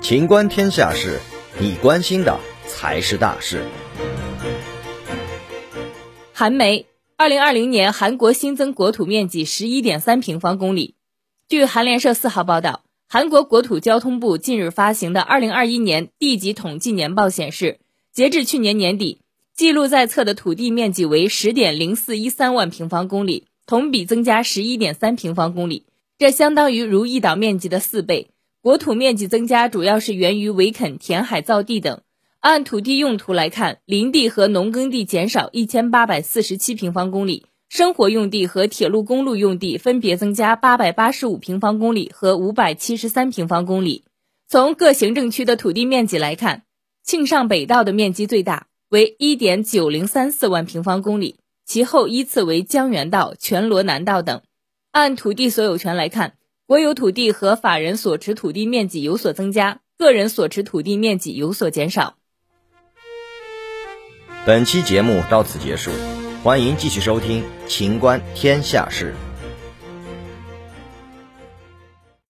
情观天下事，你关心的才是大事。韩媒，二零二零年韩国新增国土面积十一点三平方公里。据韩联社四号报道，韩国国土交通部近日发行的二零二一年地级统计年报显示，截至去年年底，记录在册的土地面积为十点零四一三万平方公里，同比增加十一点三平方公里，这相当于如意岛面积的四倍。国土面积增加主要是源于围垦、填海造地等。按土地用途来看，林地和农耕地减少一千八百四十七平方公里，生活用地和铁路公路用地分别增加八百八十五平方公里和五百七十三平方公里。从各行政区的土地面积来看，庆尚北道的面积最大，为一点九零三四万平方公里，其后依次为江原道、全罗南道等。按土地所有权来看，国有土地和法人所持土地面积有所增加，个人所持土地面积有所减少。本期节目到此结束，欢迎继续收听《秦观天下事》。